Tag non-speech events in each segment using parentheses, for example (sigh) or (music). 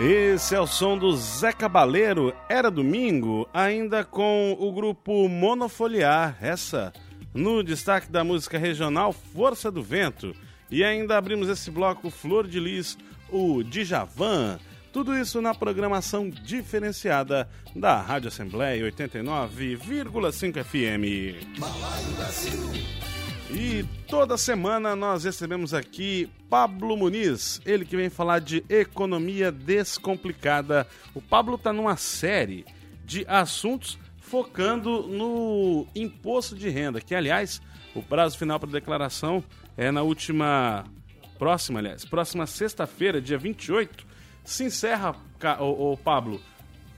Esse é o som do Zé Cabaleiro, era domingo, ainda com o grupo Monofoliar, essa no destaque da música regional Força do Vento. E ainda abrimos esse bloco Flor de Lis, o Djavan. Tudo isso na programação diferenciada da Rádio Assembleia 89,5 FM. E toda semana nós recebemos aqui Pablo Muniz, ele que vem falar de economia descomplicada. O Pablo está numa série de assuntos focando no imposto de renda, que aliás, o prazo final para declaração é na última próxima, aliás, próxima sexta-feira, dia 28, se encerra, o, Pablo,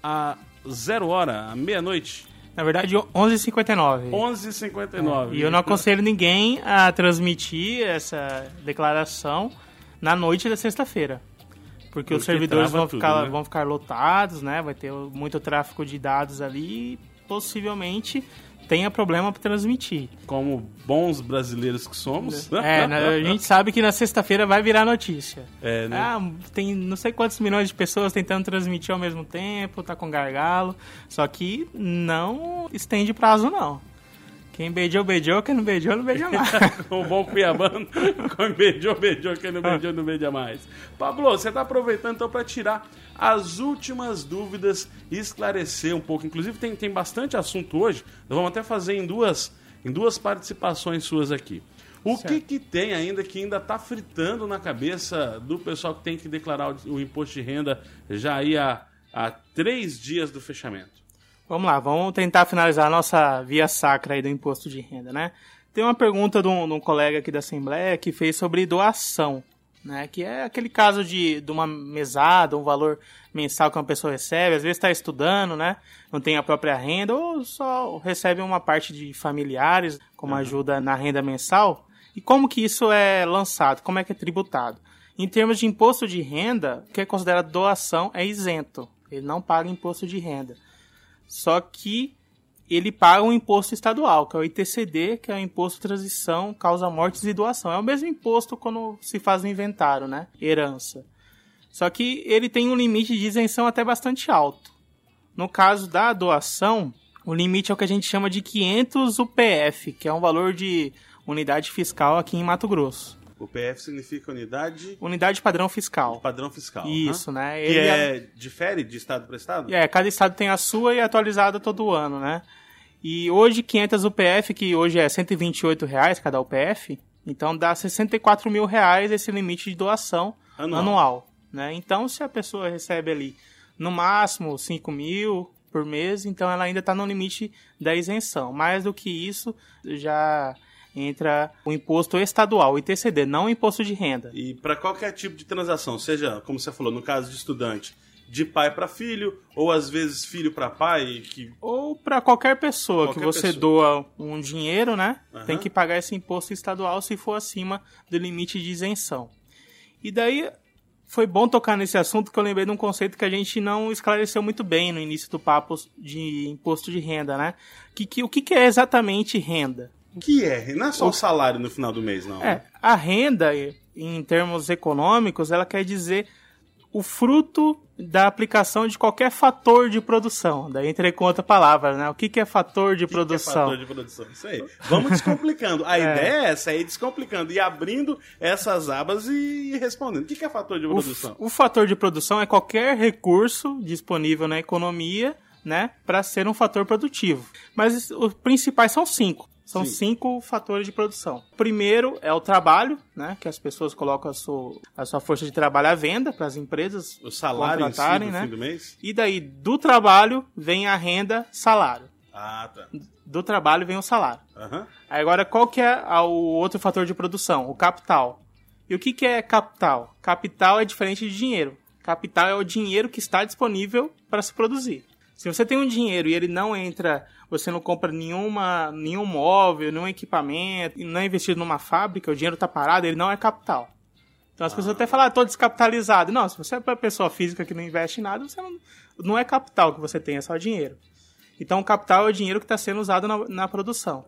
a zero hora, meia-noite. Na verdade, 11h59. 11h59. É, e eu não aconselho ninguém a transmitir essa declaração na noite da sexta-feira. Porque, porque, os servidores vão, tudo, ficar, né? vão ficar lotados, né? Vai ter muito tráfego de dados ali possivelmente tenha problema para transmitir. Como bons brasileiros que somos. É, né, a gente sabe que na sexta-feira vai virar notícia. É, né? Ah, tem não sei quantos milhões de pessoas tentando transmitir ao mesmo tempo, tá com gargalo. Só que não estende prazo, não. Quem beijou, beijou. Quem não beijou, não beija mais. (laughs) o bom cuiabano. Quem beijou, beijou. Quem não beijou, não beija mais. Pablo, você está aproveitando então para tirar as últimas dúvidas e esclarecer um pouco. Inclusive tem, tem bastante assunto hoje. Nós vamos até fazer em duas, em duas participações suas aqui. O certo. que, que tem ainda que ainda está fritando na cabeça do pessoal que tem que declarar o, o imposto de renda já aí há, há três dias do fechamento? Vamos lá, vamos tentar finalizar a nossa via sacra aí do imposto de renda, né? Tem uma pergunta de um, de um colega aqui da Assembleia que fez sobre doação, né? Que é aquele caso de, de uma mesada, um valor mensal que uma pessoa recebe, às vezes está estudando, né? Não tem a própria renda ou só recebe uma parte de familiares como uhum. ajuda na renda mensal. E como que isso é lançado? Como é que é tributado? Em termos de imposto de renda, o que é considerado doação é isento. Ele não paga imposto de renda. Só que ele paga um imposto estadual, que é o ITCD, que é o Imposto de Transição, Causa Mortes e Doação. É o mesmo imposto quando se faz o inventário, né? Herança. Só que ele tem um limite de isenção até bastante alto. No caso da doação, o limite é o que a gente chama de 500 UPF, que é um valor de unidade fiscal aqui em Mato Grosso. O PF significa unidade. Unidade padrão fiscal. De padrão fiscal. Isso, uhum. né? Que é, é, difere de estado para estado? É, cada estado tem a sua e é atualizada todo ano, né? E hoje 500 UPF, que hoje é 128 reais cada UPF, então dá 64 mil reais esse limite de doação anual. anual né? Então se a pessoa recebe ali no máximo 5 mil por mês, então ela ainda está no limite da isenção. Mais do que isso, já entra o imposto estadual, o ITCD, não o imposto de renda. E para qualquer tipo de transação, seja, como você falou, no caso de estudante, de pai para filho, ou às vezes filho para pai, que ou para qualquer pessoa qualquer que você pessoa. doa um dinheiro, né? Uhum. Tem que pagar esse imposto estadual se for acima do limite de isenção. E daí foi bom tocar nesse assunto que eu lembrei de um conceito que a gente não esclareceu muito bem no início do papo de imposto de renda, né? Que, que, o que, que é exatamente renda? Que é? Não é só o salário no final do mês, não. É, a renda, em termos econômicos, ela quer dizer o fruto da aplicação de qualquer fator de produção. Daí entrei com outra palavra, né? O que, que é fator de que produção? Que é fator de produção? Isso aí. Vamos descomplicando. A (laughs) é. ideia é essa, é ir descomplicando e abrindo essas abas e respondendo. O que, que é fator de produção? O, o fator de produção é qualquer recurso disponível na economia né, para ser um fator produtivo. Mas os principais são cinco. São Sim. cinco fatores de produção. Primeiro é o trabalho, né? Que as pessoas colocam a sua, a sua força de trabalho à venda para as empresas o salário contratarem, si, no né? fim do mês. E daí, do trabalho, vem a renda salário. Ah, tá. Do trabalho vem o salário. Uhum. Agora, qual que é o outro fator de produção? O capital. E o que, que é capital? Capital é diferente de dinheiro. Capital é o dinheiro que está disponível para se produzir. Se você tem um dinheiro e ele não entra, você não compra nenhuma, nenhum móvel, nenhum equipamento, não é investido numa fábrica, o dinheiro está parado, ele não é capital. Então as ah. pessoas até falam, ah, tô descapitalizado. Não, se você é uma pessoa física que não investe em nada, você não, não é capital que você tem, é só dinheiro. Então o capital é o dinheiro que está sendo usado na, na produção.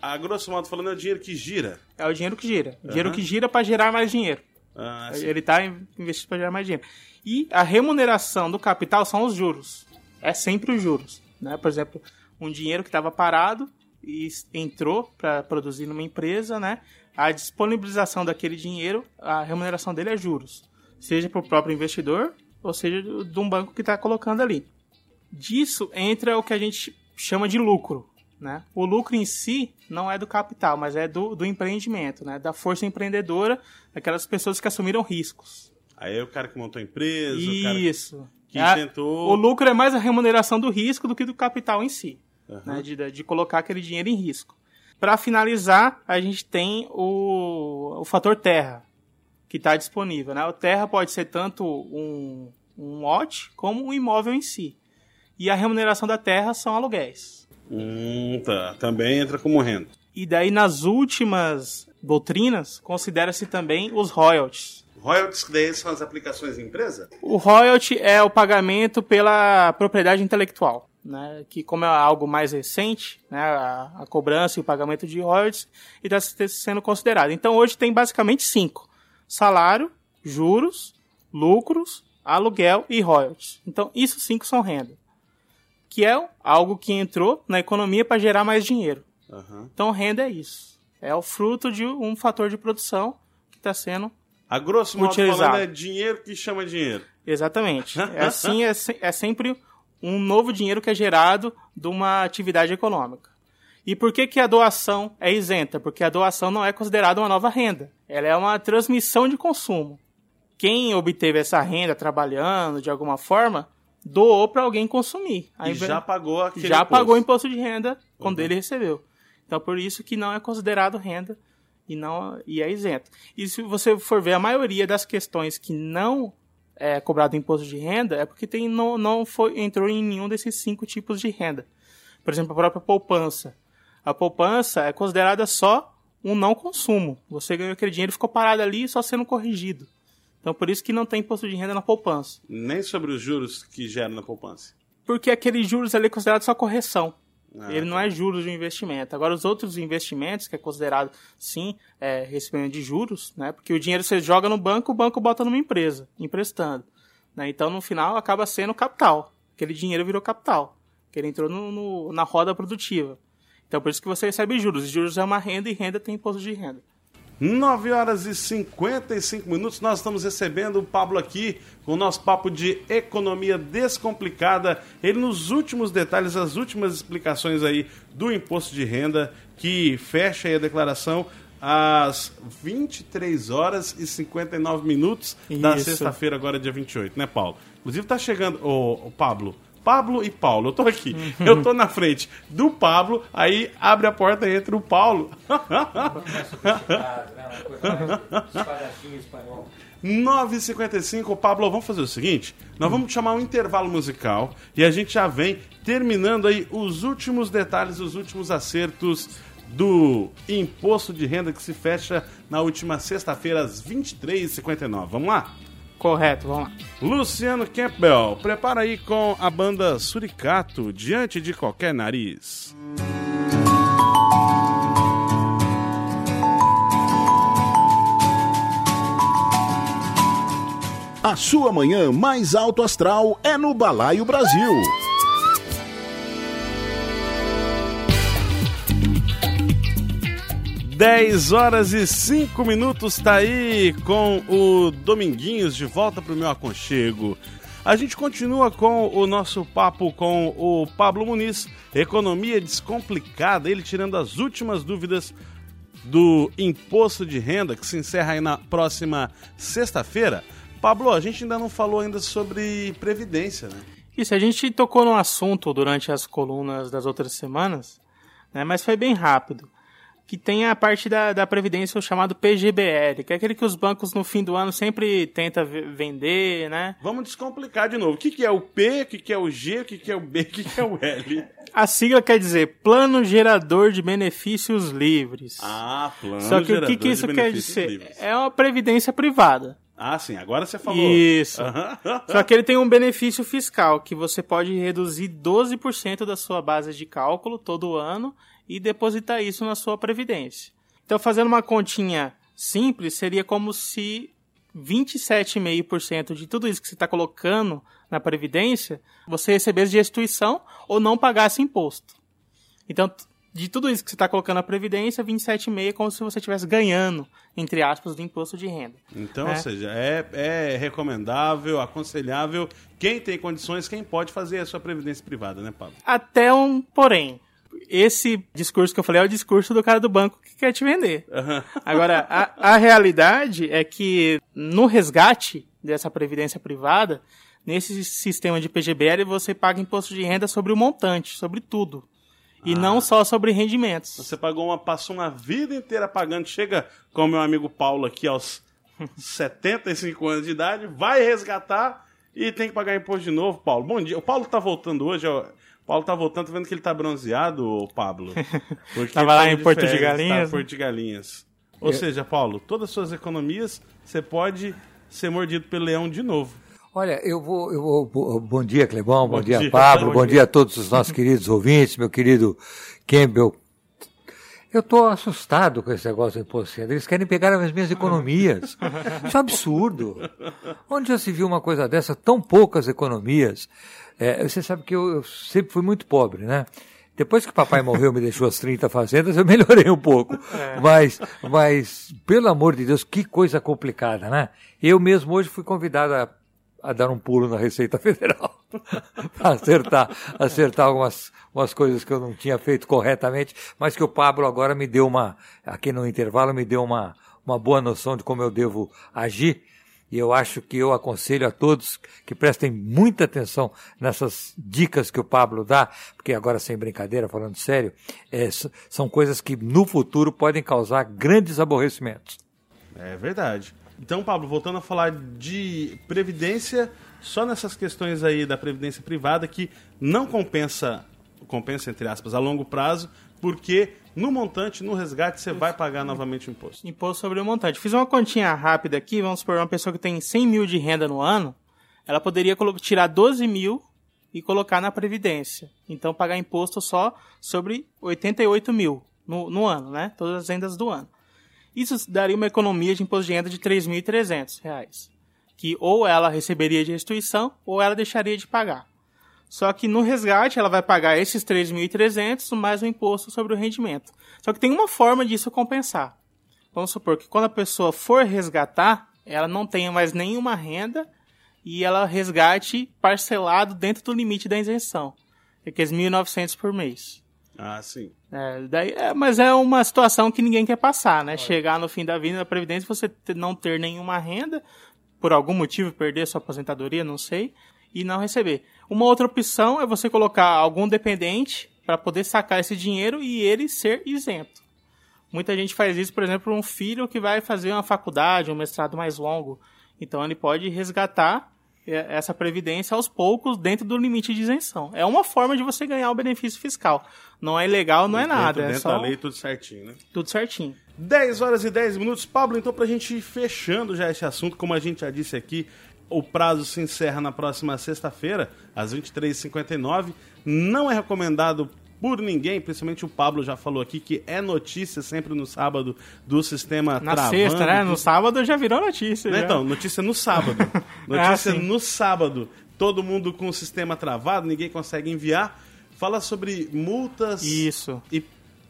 A grosso modo falando, é o dinheiro que gira. É o dinheiro que gira. O dinheiro que gira para gerar mais dinheiro. Ah, ele está investindo para gerar mais dinheiro. E a remuneração do capital são os juros. É sempre os juros. Né? Por exemplo, um dinheiro que estava parado e entrou para produzir numa empresa, né? a disponibilização daquele dinheiro, a remuneração dele é juros. Seja para o próprio investidor ou seja de um banco que está colocando ali. Disso entra o que a gente chama de lucro. Né? O lucro em si não é do capital, mas é do, do empreendimento, né? da força empreendedora, daquelas pessoas que assumiram riscos. Aí é o cara que montou a empresa, Isso. Que é, tentou... O lucro é mais a remuneração do risco do que do capital em si, uhum. né? de, de colocar aquele dinheiro em risco. Para finalizar, a gente tem o, o fator terra, que está disponível. Né? O terra pode ser tanto um, um lote como um imóvel em si. E a remuneração da terra são aluguéis. Hum, tá. Também entra como renda. E daí, nas últimas doutrinas, considera-se também os royalties. Royalties, que daí são as aplicações em empresa? O royalty é o pagamento pela propriedade intelectual. Né, que como é algo mais recente, né, a, a cobrança e o pagamento de royalties está sendo considerado. Então hoje tem basicamente cinco: salário, juros, lucros, aluguel e royalties. Então isso cinco são renda que é algo que entrou na economia para gerar mais dinheiro. Uhum. Então, renda é isso. É o fruto de um fator de produção que está sendo a grosso modo utilizado. falando, é dinheiro que chama dinheiro. Exatamente. (laughs) é assim, é, é sempre um novo dinheiro que é gerado de uma atividade econômica. E por que, que a doação é isenta? Porque a doação não é considerada uma nova renda. Ela é uma transmissão de consumo. Quem obteve essa renda trabalhando de alguma forma doou para alguém consumir. Aí e já pagou aquele Já imposto. pagou o imposto de renda quando uhum. ele recebeu. Então por isso que não é considerado renda e não e é isento. E se você for ver a maioria das questões que não é cobrado imposto de renda é porque tem não, não foi entrou em nenhum desses cinco tipos de renda. Por exemplo, a própria poupança. A poupança é considerada só um não consumo. Você ganhou aquele dinheiro e ficou parado ali só sendo corrigido. Então por isso que não tem imposto de renda na poupança. Nem sobre os juros que geram na poupança. Porque aqueles juros ali é considerado só correção. Ah, ele tá. não é juros de investimento. Agora, os outros investimentos, que é considerado, sim, é, recebimento de juros, né? Porque o dinheiro você joga no banco, o banco bota numa empresa, emprestando. Né? Então, no final, acaba sendo capital. Aquele dinheiro virou capital. Que ele entrou no, no, na roda produtiva. Então, por isso que você recebe juros. Juros é uma renda e renda tem imposto de renda. 9 horas e 55 minutos, nós estamos recebendo o Pablo aqui com o nosso papo de economia descomplicada. Ele nos últimos detalhes, as últimas explicações aí do imposto de renda que fecha aí a declaração às 23 horas e 59 minutos Isso. da sexta-feira, agora dia 28, né, Paulo? Inclusive tá chegando, o Pablo, Pablo e Paulo. Eu tô aqui. Eu tô na frente do Pablo, aí abre a porta e entra o Paulo. 9h55, Pablo, vamos fazer o seguinte: nós vamos chamar um intervalo musical e a gente já vem terminando aí os últimos detalhes, os últimos acertos do imposto de renda que se fecha na última sexta-feira às 23h59. Vamos lá? Correto, vamos lá. Luciano Campbell, prepara aí com a banda Suricato, Diante de Qualquer Nariz. A sua manhã mais alto astral é no Balaio Brasil. 10 horas e 5 minutos tá aí com o Dominguinhos de volta pro meu aconchego. A gente continua com o nosso papo com o Pablo Muniz, Economia Descomplicada, ele tirando as últimas dúvidas do imposto de renda que se encerra aí na próxima sexta-feira. Pablo, a gente ainda não falou ainda sobre previdência, né? Isso, a gente tocou no assunto durante as colunas das outras semanas, né? Mas foi bem rápido que tem a parte da, da Previdência, o chamado PGBL, que é aquele que os bancos no fim do ano sempre tentam vender, né? Vamos descomplicar de novo. O que, que é o P, o que, que é o G, o que, que é o B, o que, que é o L? (laughs) A sigla quer dizer Plano Gerador de Benefícios Livres. Ah, Plano Só que o que, que isso quer dizer? Livres. É uma previdência privada. Ah, sim, agora você falou. Isso. (laughs) Só que ele tem um benefício fiscal, que você pode reduzir 12% da sua base de cálculo todo ano e depositar isso na sua previdência. Então, fazendo uma continha simples, seria como se 27,5% de tudo isso que você está colocando na Previdência, você recebesse de restituição ou não pagasse imposto. Então, de tudo isso que você está colocando na Previdência, 27,5% é como se você estivesse ganhando, entre aspas, do imposto de renda. Então, É. ou seja, é, é recomendável, aconselhável, quem tem condições, quem pode fazer a sua previdência privada, né, Pablo? Até um porém. Esse discurso que eu falei é o discurso do cara do banco que quer te vender. Agora, a, a realidade é que no resgate dessa previdência privada, nesse sistema de PGBL, você paga imposto de renda sobre o montante, sobre tudo. E não só sobre rendimentos. Você pagou uma, passou uma vida inteira pagando, chega com o meu amigo Paulo aqui aos (laughs) 75 anos de idade, vai resgatar e tem que pagar imposto de novo, Paulo. Bom dia. O Paulo tá voltando hoje, ó. O Paulo tá voltando, tô vendo que ele tá bronzeado, ô, Pablo. (laughs) Porque Tava lá em de Porto de férias, Galinhas, Tá, né? em Porto de Galinhas. Ou seja, Paulo, todas as suas economias, você pode ser mordido pelo leão de novo. Olha, eu vou, eu vou. bo- Bom dia, Clebão. Bom, Bom dia, dia. Pablo. Bom Bom, dia. dia. a todos os nossos queridos ouvintes, meu querido Campbell. Eu estou assustado com esse negócio do imposto de renda. Eles querem pegar as minhas economias. Isso é um absurdo. Onde já se viu uma coisa dessa? Tão poucas economias. É, você sabe que eu, eu sempre fui muito pobre, né? Depois que papai morreu, me deixou as 30 fazendas, eu melhorei um pouco. Mas, mas, pelo amor de Deus, que coisa complicada, né? Eu mesmo hoje fui convidado a, a dar um pulo na Receita (laughs) Federal para acertar, acertar algumas umas coisas que eu não tinha feito corretamente, mas que o Pablo agora me deu uma, aqui no intervalo, me deu uma, uma boa noção de como eu devo agir. E eu acho que eu aconselho a todos que prestem muita atenção nessas dicas que o Pablo dá, porque agora sem brincadeira, falando sério, é, são coisas que no futuro podem causar grandes aborrecimentos. É verdade. Então, Pablo, voltando a falar de previdência, só nessas questões aí da previdência privada que não compensa, compensa entre aspas, a longo prazo, porque no montante, no resgate, você vai pagar novamente o imposto. Imposto sobre o montante. Fiz uma continha rápida aqui, vamos supor, uma pessoa que tem 100 mil de renda no ano, ela poderia tirar 12 mil e colocar na Previdência. Então, pagar imposto só sobre 88 mil no, no ano, né? Todas as rendas do ano. Isso daria uma economia de imposto de renda de 3.300 reais, que ou ela receberia de restituição ou ela deixaria de pagar. Só que no resgate ela vai pagar esses 3.300 mais o imposto sobre o rendimento. Só que tem uma forma disso compensar. Vamos supor que quando a pessoa for resgatar, ela não tenha mais nenhuma renda e ela resgate parcelado dentro do limite da isenção, que é aqueles 1.900 por mês. Ah, sim. É, daí, é, mas é uma situação que ninguém quer passar, né? Chegar no fim da vida da Previdência, você não ter nenhuma renda, por algum motivo perder sua aposentadoria, não sei, e não receber. Uma outra opção é você colocar algum dependente para poder sacar esse dinheiro e ele ser isento. Muita gente faz isso, por exemplo, um filho que vai fazer uma faculdade, um mestrado mais longo. Então ele pode resgatar essa previdência aos poucos dentro do limite de isenção. É uma forma de você ganhar o benefício fiscal. Não é ilegal, não é Dentro- nada, é Dentro só da lei, tudo certinho, né? tudo certinho. 10 horas e 10 minutos. Pablo, então, pra gente ir fechando já esse assunto, como a gente já disse aqui, o prazo se encerra na próxima sexta-feira, às 23h59. Não é recomendado por ninguém, principalmente o Pablo já falou aqui, que é notícia sempre no sábado do sistema Na travando. sexta, né? No sábado já virou notícia. Né, já. Então, notícia no sábado. (laughs) Ah, Notícia sim. no sábado. Todo mundo com o sistema travado, ninguém consegue enviar. Fala sobre multas Isso. e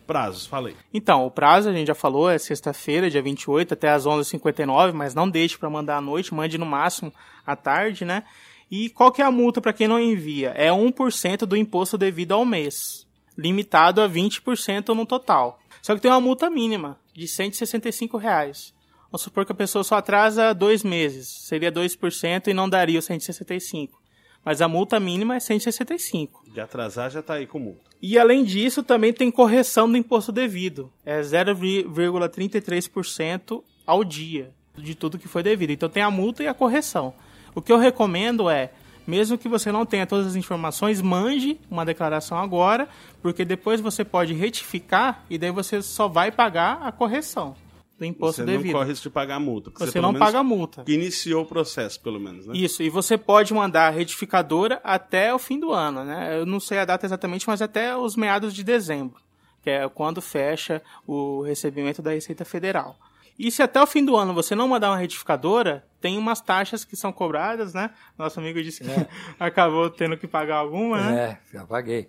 prazos. Fala aí. Então, o prazo a gente já falou, é sexta-feira, dia 28, até às 11h59, mas não deixe para mandar à noite, mande no máximo à tarde, né? E qual que é a multa para quem não envia? É 1% do imposto devido ao mês, limitado a 20% no total. Só que tem uma multa mínima, de 165 reais. Vamos supor que a pessoa só atrasa dois meses, seria 2% e não daria os 165. Mas a multa mínima é 165. De atrasar já tá aí com multa. E além disso, também tem correção do imposto devido. É 0,33% ao dia de tudo que foi devido. Então tem a multa e a correção. O que eu recomendo é, mesmo que você não tenha todas as informações, mande uma declaração agora, porque depois você pode retificar e daí você só vai pagar a correção do imposto Você devido. não corre risco de pagar a multa. Você pelo não menos paga a multa. Iniciou o processo, pelo menos, né? Isso, e você pode mandar a retificadora até o fim do ano, né? Eu não sei a data exatamente, mas até os meados de dezembro, que é quando fecha o recebimento da Receita Federal. E se até o fim do ano você não mandar uma retificadora, tem umas taxas que são cobradas, né? Nosso amigo disse que É. (laughs) acabou tendo que pagar alguma, né? É, já paguei.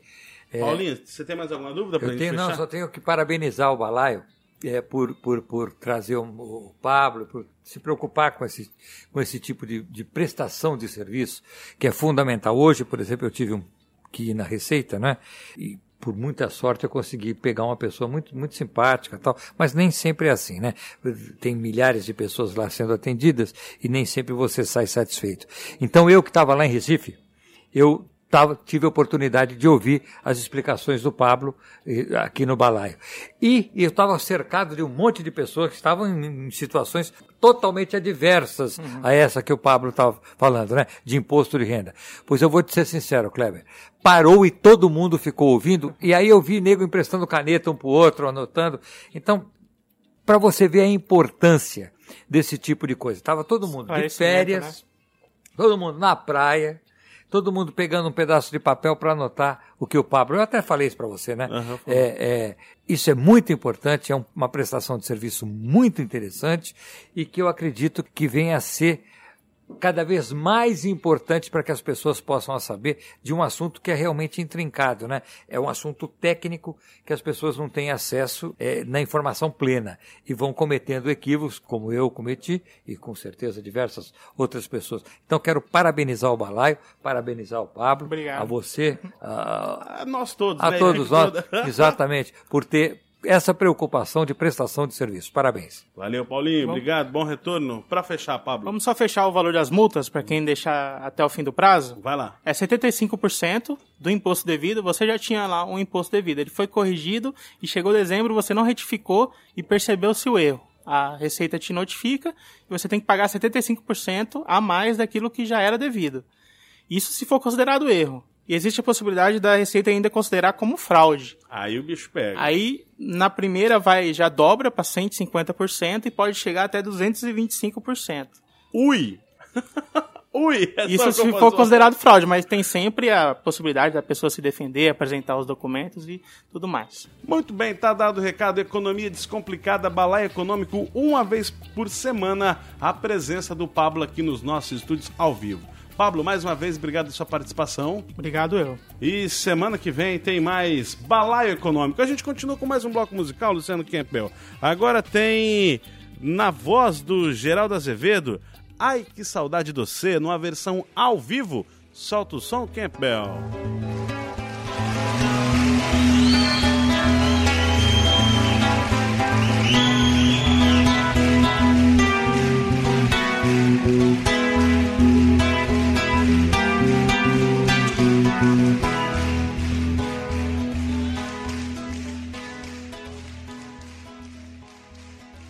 É, Paulinho, você tem mais alguma dúvida eu gente tenho, não, fechar? só tenho que parabenizar o Balaio é, por, por, por trazer o, o Pablo, por se preocupar com esse, com esse tipo de, de prestação de serviço, que é fundamental. Hoje, por exemplo, eu tive um, que ir na Receita, né? E por muita sorte eu consegui pegar uma pessoa muito, muito simpática tal, mas nem sempre é assim, né? Tem milhares de pessoas lá sendo atendidas e nem sempre você sai satisfeito. Então eu que estava lá em Recife, eu tava, tive a oportunidade de ouvir as explicações do Pablo aqui no balaio. E eu estava cercado de um monte de pessoas que estavam em, em situações totalmente adversas a essa que o Pablo estava falando, né? De imposto de renda. Pois eu vou te ser sincero, Kleber. Parou e todo mundo ficou ouvindo, e aí eu vi nego emprestando caneta um pro outro, anotando. Então, para você ver a importância desse tipo de coisa. Tava todo mundo de Esclarecimento, férias, todo mundo na praia, todo mundo pegando um pedaço de papel para anotar o que o Pablo. Eu até falei isso para você, né? Falou. é, é, isso é muito importante, é um- uma prestação de serviço muito interessante e que eu acredito que venha a ser cada vez mais importante para que as pessoas possam saber de um assunto que é realmente intrincado, né? É um assunto técnico que as pessoas não têm acesso eh, na informação plena e vão cometendo equívocos, como eu cometi e com certeza diversas outras pessoas. Então quero parabenizar o Balaio, parabenizar o Pablo, Obrigado. a você, a, A nós todos, a né? todos (laughs) nós, exatamente, por ter essa preocupação de prestação de serviço. Parabéns. Valeu, Paulinho. Bom. Obrigado. Bom retorno. Pra fechar, Pablo. Vamos só fechar o valor das multas para quem deixar até o fim do prazo? Vai lá. É 75% do imposto devido. Você já tinha lá um imposto devido. Ele foi corrigido e chegou dezembro, você não retificou e percebeu-se o erro. A Receita te notifica e você tem que pagar 75% a mais daquilo que já era devido. Isso se for considerado erro. E existe a possibilidade da Receita ainda considerar como fraude. Aí o bicho pega. Aí, na primeira, vai já dobra para 150% e pode chegar até 225%. Ui! (laughs) Ui! É Isso se for considerado fraude, mas tem sempre a possibilidade da pessoa se defender, apresentar os documentos e tudo mais. Muito bem, tá dado o recado. Economia Descomplicada, Balaio Econômico, uma vez por semana, a presença do Pablo aqui nos nossos estúdios ao vivo. Pablo, mais uma vez, obrigado pela sua participação. Obrigado eu. E semana que vem tem mais Balaio Econômico. A gente continua com mais um bloco musical, Luciano Campbell. Agora tem, na voz do Geraldo Azevedo, Ai Que Saudade do C, numa versão ao vivo. Solta o som, Campbell.